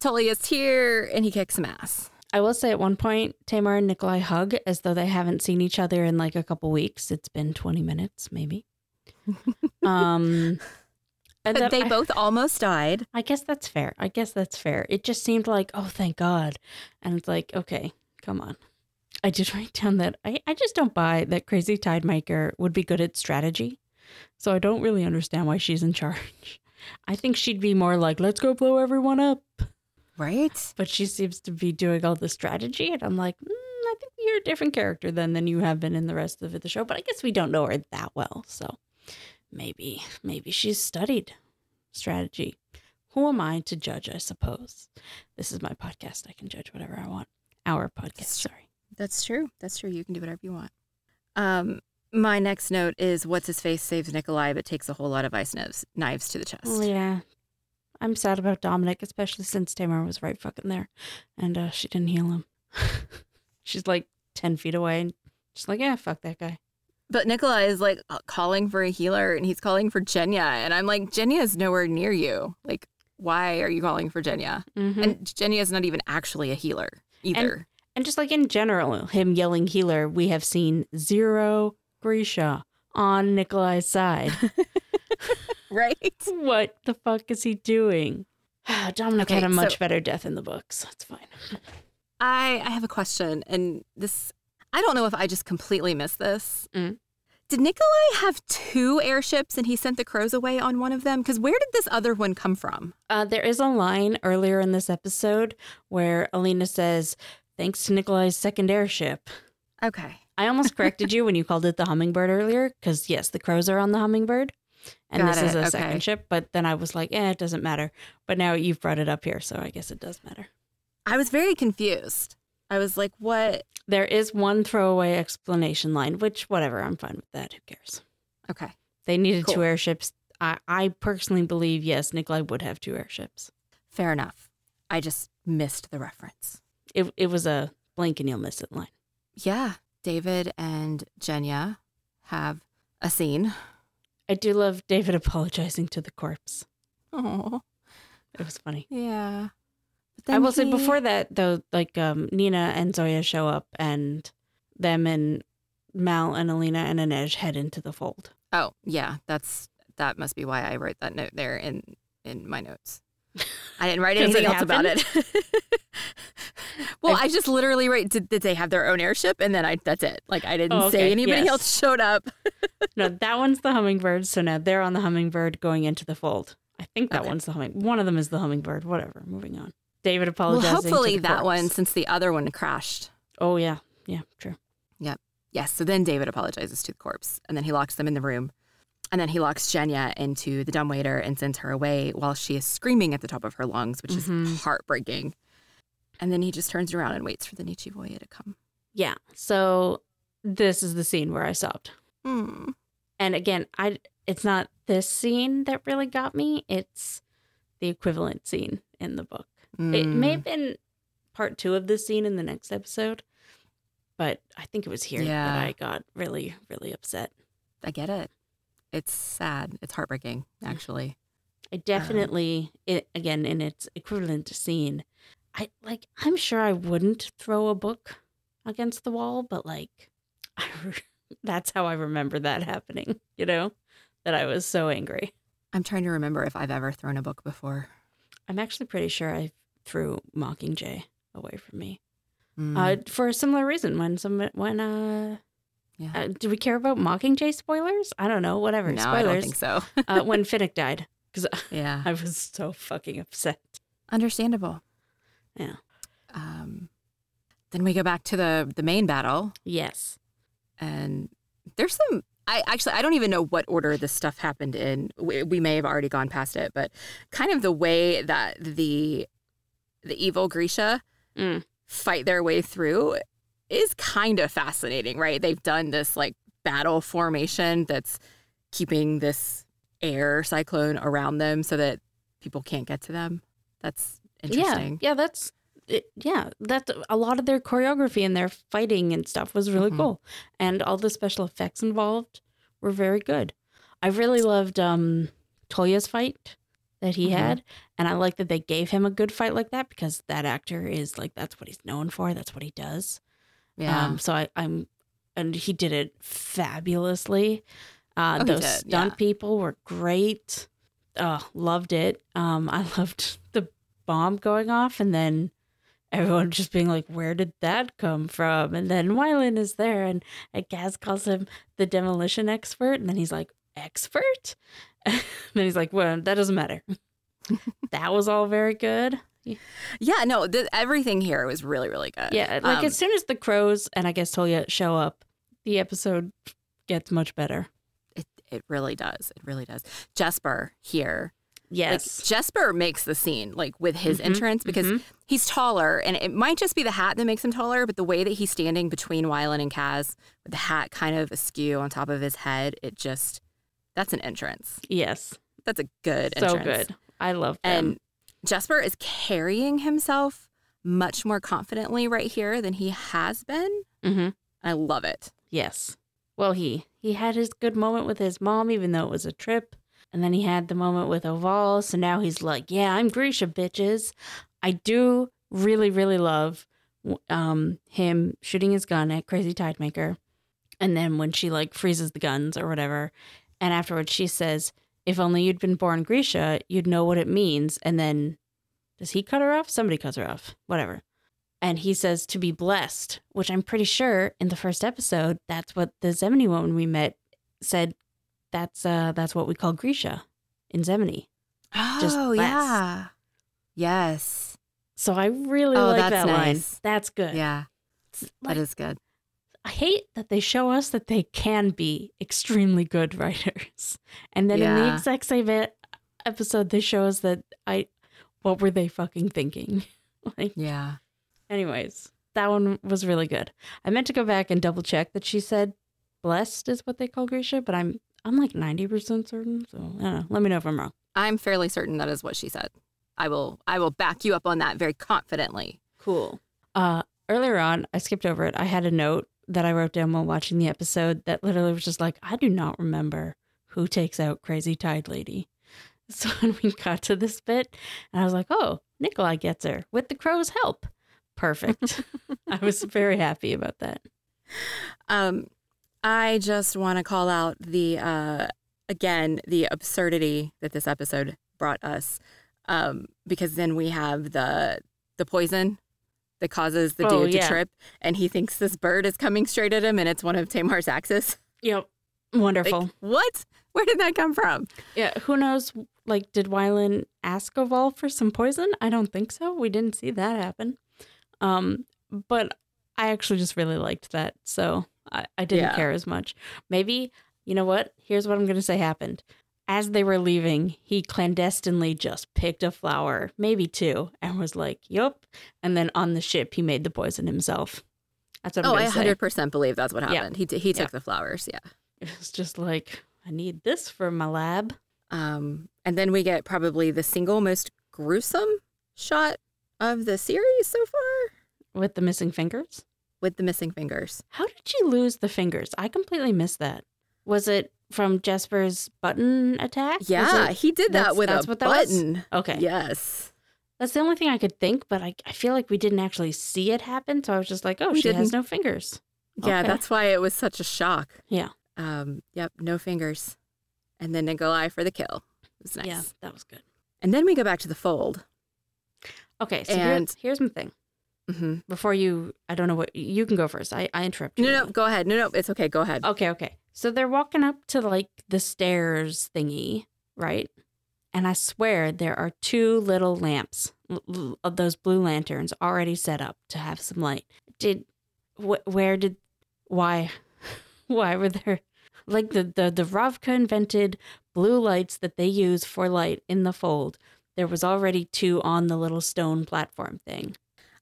Tully is here and he kicks some ass. I will say at one point, Tamar and Nikolai hug as though they haven't seen each other in like a couple weeks. It's been 20 minutes, maybe. um, and But they I, both almost died. I guess that's fair. I guess that's fair. It just seemed like, oh, thank God. And it's like, okay, come on. I did write down that I, I just don't buy that Crazy Tidemaker would be good at strategy. So I don't really understand why she's in charge. I think she'd be more like, let's go blow everyone up Right? but she seems to be doing all the strategy and i'm like mm, i think you're a different character than than you have been in the rest of the show but i guess we don't know her that well so maybe maybe she's studied strategy who am i to judge i suppose this is my podcast i can judge whatever i want our podcast That's sorry That's true. That's true. You can do whatever you want. Um, my next note is what's his face saves Nikolai, but takes a whole lot of ice knives, knives to the chest. yeah i'm sad about Dominik especially since tamar was right fucking there and uh, she didn't heal him she's like 10 feet away and just like yeah fuck that guy But Nikolai is like uh, calling for a healer and he's calling for Genya. And I'm like, Genya is nowhere near you. Like, why are you calling for Genya? Mhm. And Genya is not even actually a healer either. And just like in general, him yelling healer, we have seen zero Grisha on Nikolai's side. right? what the fuck is he doing? Dominik Okay, had a much so- better death in the books. That's fine. I, I have a question. And this, I don't know if I just completely missed this. Mm. Did Nikolai have two airships and he sent the crows away on one of them? Because where did this other one come from? Uh, there is a line earlier in this episode where Alina says, thanks to Nikolai's second airship. Okay. I almost corrected you when you called it the hummingbird earlier, because yes, the crows are on the hummingbird. And Got this is a okay. second ship, but then I was like, eh, it doesn't matter. But now you've brought it up here, so I guess it does matter. I was very confused. I was like, what? There is one throwaway explanation line, which whatever, I'm fine with that. Who cares? Okay. They needed two airships. I, I personally believe yes, Nikolai would have two airships. Fair enough. I just missed the reference. It it was a blink and you'll miss it line. Yeah. David and Genya have a scene. I do love David apologizing to the corpse. Oh, It was funny. yeah. I will say before that though, like um, Nina and Zoya show up and them and Mal and Alina and Inej head into the fold. Oh, yeah. That's that must be why I wrote that note there in in my notes. I didn't write anything else about it. well, I- I, just literally write did, did they have their own airship and then I that's it. Like I didn't Oh, say anybody Yes. else showed up. No, that one's the hummingbird. So now they're on the hummingbird going into the fold. I think that Okay. one's the humming. One of them is the hummingbird. Whatever. Moving on. David Well, apologizing. to hopefully that one since the other one crashed. Oh yeah, yeah, true. Yep. Yes. So then David apologizes to the corpse and then he locks them in the room. And then he locks Genya into the dumbwaiter and sends her away while she is screaming at the top of her lungs, which Mhm. is heartbreaking. And then he just turns around and waits for the Nichevo'ya to come. Yeah. So this is the scene where I stopped. Hmm. And again, I it's not this scene that really got me. It's the equivalent scene in the book. It may have mm. been part two of this scene in the next episode, but I think it was here Yeah. that I got really, really upset. I get it. It's sad. It's heartbreaking, actually. I um, definitely, it, again, in its equivalent scene, I like. I'm sure I wouldn't throw a book against the wall, but like, I, re- that's how I remember that happening. You know, that I was so angry. I'm trying to remember if I've ever thrown a book before. I'm actually pretty sure I threw Mockingjay away from me. Mm, uh, for a similar reason. When some when uh, yeah. uh, do we care about Mockingjay spoilers? I don't know. Whatever no, I don't think so. uh, when Finnick died, because yeah. I was so fucking upset. Understandable. Yeah. Um, then we go back to the the main battle, Yes. and there's some. I actually I don't even know what order this stuff happened in. We, we may have already gone past it, but kind of the way that the the evil Grisha Mm. fight their way through is kind of fascinating, right? They've done this like battle formation that's keeping this air cyclone around them so that people can't get to them. That's interesting. Yeah, yeah, that's it, yeah. That's a lot of their choreography and their fighting and stuff was really Mhm. cool, and all the special effects involved were very good. I really loved um Tolya's fight that he Mhm. had, and I like that they gave him a good fight like that because that actor is like that's what he's known for. That's what he does. Yeah. Um, so I, I'm, and he did it fabulously. Uh, Oh, those did, stunt yeah. people were great. Oh, loved it. Um, I loved the bomb going off, and then everyone just being like, "Where did that come from?" And then Wylan is there, and, Kaz calls him the demolition expert, and then he's like, "Expert?" and then he's like, "Well, that doesn't matter." that was all very good. yeah, no, th- everything here was really, really good. Yeah, like Um, as soon as the crows and I guess Tolya show up, the episode gets much better. it, it really does. It really does. Jesper here. Yes. Like Jesper makes the scene like with his Mhm, entrance because mhm. he's taller and it might just be the hat that makes him taller, but the way that he's standing between Wylan and Kaz with the hat kind of askew on top of his head, it just that's an entrance. yes. That's a good So entrance. good. I love them. And Jesper is carrying himself much more confidently right here than he has been. hmm I love it. Yes. Well, he he had his good moment with his mom, even though it was a trip, and then he had the moment with Oval. So now he's like, "Yeah, I'm Grisha, bitches." I do really, really love um him shooting his gun at Crazy Tidemaker, and then when she like freezes the guns or whatever, and afterwards she says, "If only you'd been born Grisha, you'd know what it means." And then does he cut her off? Somebody cuts her off. Whatever and he says to be blessed, which I'm pretty sure in the first episode, that's what the Zemeni woman we met said. That's uh, that's what we call Grisha in Zemeni. Oh, blessed. yeah. Yes. So I really Oh, like that's that line. That's good. Yeah, It's that like- is good. I hate that they show us that they can be extremely good writers, and then in the exact same episode, they show us that I, what were they fucking thinking? like, Yeah. anyways, that one was really good. I meant to go back and double check that she said blessed is what they call Grisha, but I'm I'm like ninety percent certain. So know. Let me know if I'm wrong. I'm fairly certain that is what she said. I will I will back you up on that very confidently. Cool. Uh, earlier on, I skipped over it. I had a note that I wrote down while watching the episode that literally was just like, I do not remember who takes out Crazy Tide Lady. So when we got to this bit, and I was like, oh, Nikolai gets her with the crow's help. Perfect. I was very happy about that. Um I just want to call out the uh again the absurdity that this episode brought us. Um because then we have the the poison that causes the Oh, dude yeah. to trip and he thinks this bird is coming straight at him and it's one of Tamar's axes. Yep. Like, Wonderful. what? Where did that come from? Yeah, who knows? Like, did Wylan ask Oval for some poison? I don't think so. We didn't see that happen. Um, but I actually just really liked that, so I, I didn't Yeah. care as much. Maybe you know what? Here's what I'm gonna say happened. As they were leaving, he clandestinely just picked a flower, maybe two, and was like, "Yup." And then on the ship, he made the poison himself. That's what I'm Oh, I gonna say. 100% believe that's what Yeah. happened. He t- he took Yeah. the flowers, yeah. It was just like, I need this for my lab. Um, and then we get probably the single most gruesome shot of the series so far with the missing fingers. With the missing fingers. How did she lose the fingers? I completely missed that. Was it from Jesper's button attack? Yeah, it- he did that with that's a what that was? button. Okay. Yes. That's the only thing I could think, but I, I feel like we didn't actually see it happen. So I was just like, oh, We she has didn't. no fingers. Yeah, Okay. that's why it was such a shock. Yeah. Um, yep, no fingers. And then Nikolai for the kill. It was nice. Yeah, that was good. And then we go back to the fold. Okay, so And- here's, here's my thing. Hmm before you, I don't know what you can go first. I I interrupted. No, you. no, no, go ahead. No, no, it's okay. Go ahead. Okay, okay. So they're walking up to like the stairs thingy, right? And I swear there are two little lamps l- l- of those blue lanterns already set up to have some light. Did wh- where did why why were there like the the the Ravka invented blue lights that they use for light in the fold? There was already two on the little stone platform thing.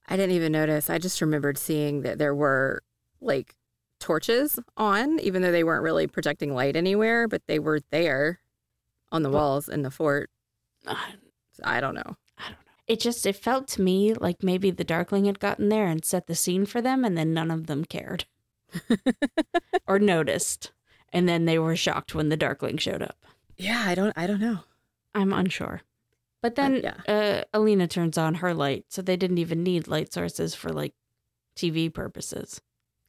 I didn't even notice. I just remembered seeing that there were like torches on, even though they weren't really projecting light anywhere, but they were there on the walls in the fort. I don't know. I don't know. It just it felt to me like maybe the Darkling had gotten there and set the scene for them, and then none of them cared or noticed, and then they were shocked when the Darkling showed up. Yeah, I don't. I don't know. I'm unsure. But then yeah. uh, Alina turns on her light, so they didn't even need light sources for like TV purposes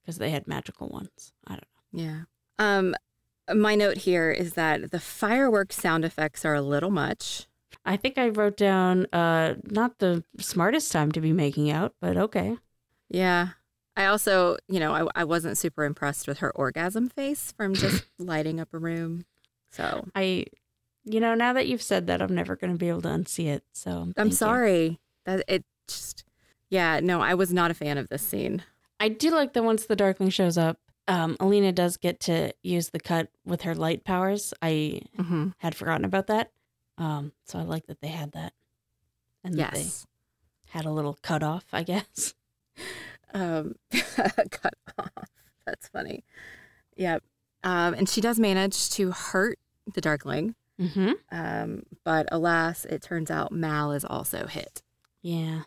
because they had magical ones. I don't know. Yeah. Um, my note here is that the fireworks sound effects are a little much. I think I wrote down uh, not the smartest time to be making out, but okay. Yeah. I also, you know, I, I wasn't super impressed with her orgasm face from just lighting up a room. So I, you know, now that you've said that, I'm never going to be able to unsee it. So I'm thank you. sorry that it just, yeah, no, I was not a fan of this scene. I do like that once the Darkling shows up, um, Alina does get to use the cut with her light powers. I Mm-hmm. had forgotten about that. Um, so I like that they had that. And that they had a little cut off, I guess. Um, cut off. That's funny. Yep. Um, and she does manage to hurt the Darkling. Mm-hmm. Um, but alas, it turns out Mal is also hit. Yeah.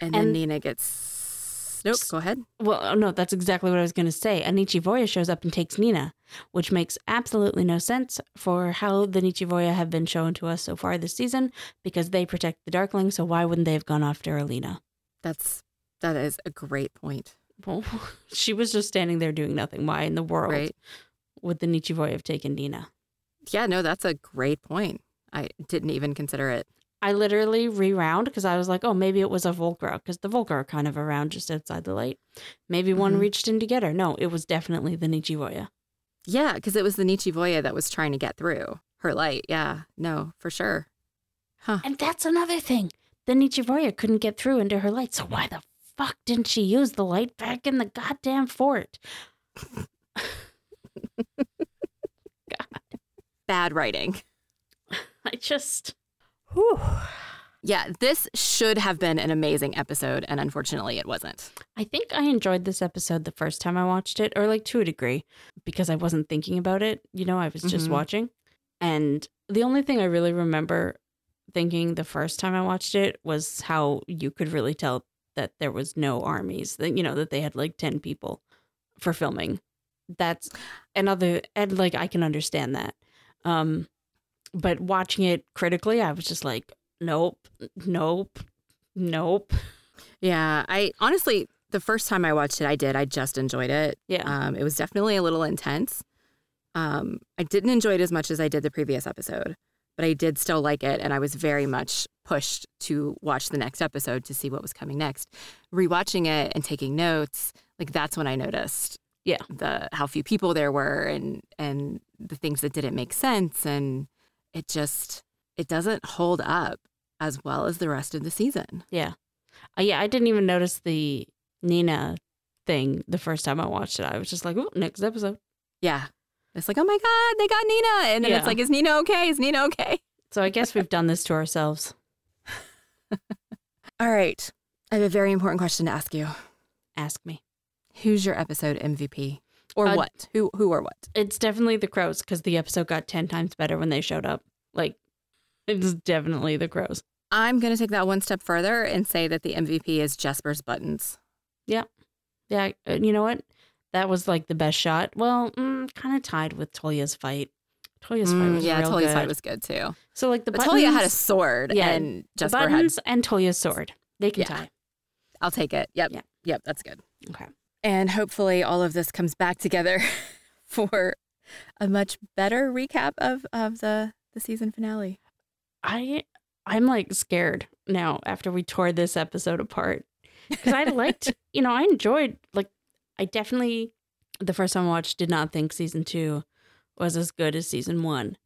And then And- Nina gets. Nope, go ahead. Well, oh, no, that's exactly what I was going to say. A Nichevo'ya shows up and takes Nina, which makes absolutely no sense for how the Nichevo'ya have been shown to us so far this season because they protect the Darkling, so why wouldn't they have gone after Alina? That's that is a great point, Well, she was just standing there doing nothing. Why in the world right? would the Nichevo'ya have taken Nina? Yeah, no, that's a great point. I didn't even consider it. I literally rewound because I was like, oh, maybe it was a Volcra because the Volcra are kind of around just outside the light. Maybe one Mhm. reached in to get her. No, it was definitely the Nichevo'ya. Yeah, because it was the Nichevo'ya that was trying to get through her light. Yeah, no, for sure. Huh. And that's another thing. The Nichevo'ya couldn't get through into her light, so why the fuck didn't she use the light back in the goddamn fort? Bad writing. I just. Whew. Yeah, this should have been an amazing episode, and unfortunately, it wasn't. I think I enjoyed this episode the first time I watched it, or like to a degree, because I wasn't thinking about it. You know, I was just Mhm. watching. And the only thing I really remember thinking the first time I watched it was how you could really tell that there was no armies, that, you know, that they had like 10 people for filming. That's another, and like I can understand that. Um, but watching it critically, I was just like, nope, nope, nope. Yeah, I honestly, the first time I watched it, I did. I just enjoyed it. Yeah. Um, it was definitely a little intense. Um, I didn't enjoy it as much as I did the previous episode, but I did still like it, and I was very much pushed to watch the next episode to see what was coming next. Rewatching it and taking notes, like that's when I noticed, Yeah. the how few people there were, and and the things that didn't make sense, and it just it doesn't hold up as well as the rest of the season. Yeah. Uh, yeah, I didn't even notice the Nina thing the first time I watched it. I was just like, oh, next episode. Yeah. It's like, oh my God, they got Nina. And then Yeah. it's like, is Nina okay? Is Nina okay? So I guess we've done this to ourselves. All right. I have a very important question to ask you. Ask me. Who's your episode MVP? Or Uh, what? Who who or what? It's definitely the crows because the episode got 10 times better when they showed up. Like, it's definitely the crows. I'm going to take that one step further and say that the MVP is Jesper's buttons. Yeah, yeah. you know what? That was like the best shot. Well, mm, kind of tied with Tolya's fight. Tolya's fight Mm, was yeah, Tolya's good. fight was good too. so like the But buttons, Tolya had a sword Yeah, and Jesper had. buttons and Tolya's sword. They can Yeah. tie. I'll take it. Yep. Yeah. Yep. That's good. Okay. And hopefully all of this comes back together for a much better recap of, of the, the season finale. I I'm like scared now after we tore this episode apart because I liked, you know, I enjoyed like I definitely the first time I watched did not think season two was as good as season one,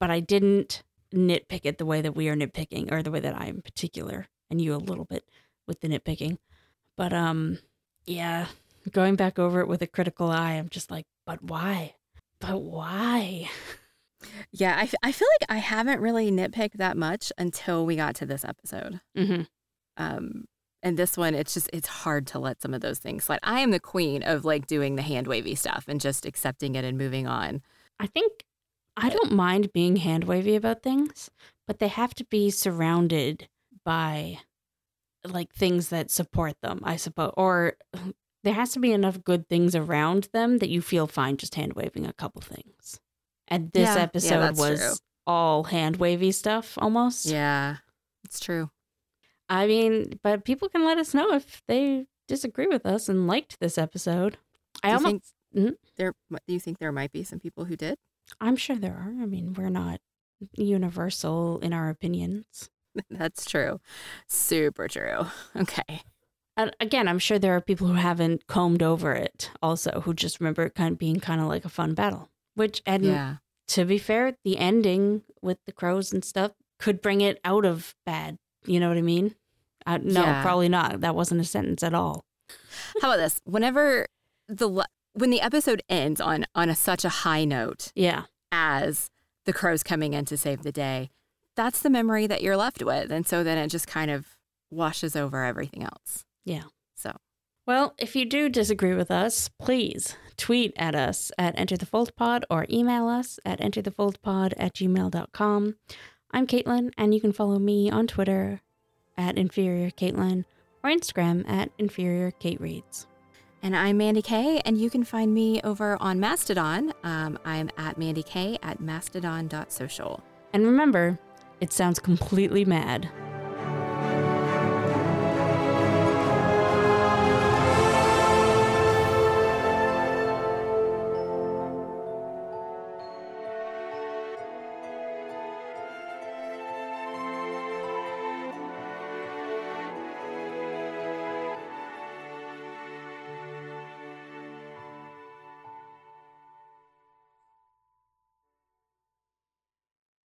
but I didn't nitpick it the way that we are nitpicking, or the way that I am particular, and you a little bit with the nitpicking. But um, yeah, going back over it with a critical eye, I'm just like, but why? But why? Yeah, I, f- I feel like I haven't really nitpicked that much until we got to this episode. Mm-hmm. Um, and this one, it's just it's hard to let some of those things slide. I am the queen of like doing the hand wavy stuff and just accepting it and moving on. I think I don't mind being hand wavy about things, but they have to be surrounded by like things that support them, I suppose. Or there has to be enough good things around them that you feel fine just hand waving a couple things. And this Yeah, yeah, episode that's was true. all hand wavy stuff almost. Yeah, it's true. I mean, but people can let us know if they disagree with us and liked this episode. I almost think Mhm. there? Do you think there might be some people who did? I'm sure there are. I mean, we're not universal in our opinions. That's true. Super true. Okay. And again, I'm sure there are people who haven't combed over it also, who just remember it kind of being kind of like a fun battle. Which, and Yeah. to be fair, the ending with the crows and stuff could bring it out of bad. You know what I mean? Uh, no, Yeah. probably not. That wasn't a sentence at all. How about this? Whenever the when the episode ends on on a, such a high note Yeah. as the crows coming in to save the day, that's the memory that you're left with, and so then it just kind of washes over everything else. Yeah. So Well, if you do disagree with us, please tweet at us at Enter the Fold Pod or email us at enterthefoldpod at gmail.com. I'm Caitlin, and you can follow me on Twitter at Inferior Caitlin or Instagram at Inferior Kate Reads. And I'm Mandi Kaye, and you can find me over on Mastodon. Um, I'm at Mandi Kaye at mastodon.social. And remember, it sounds completely mad,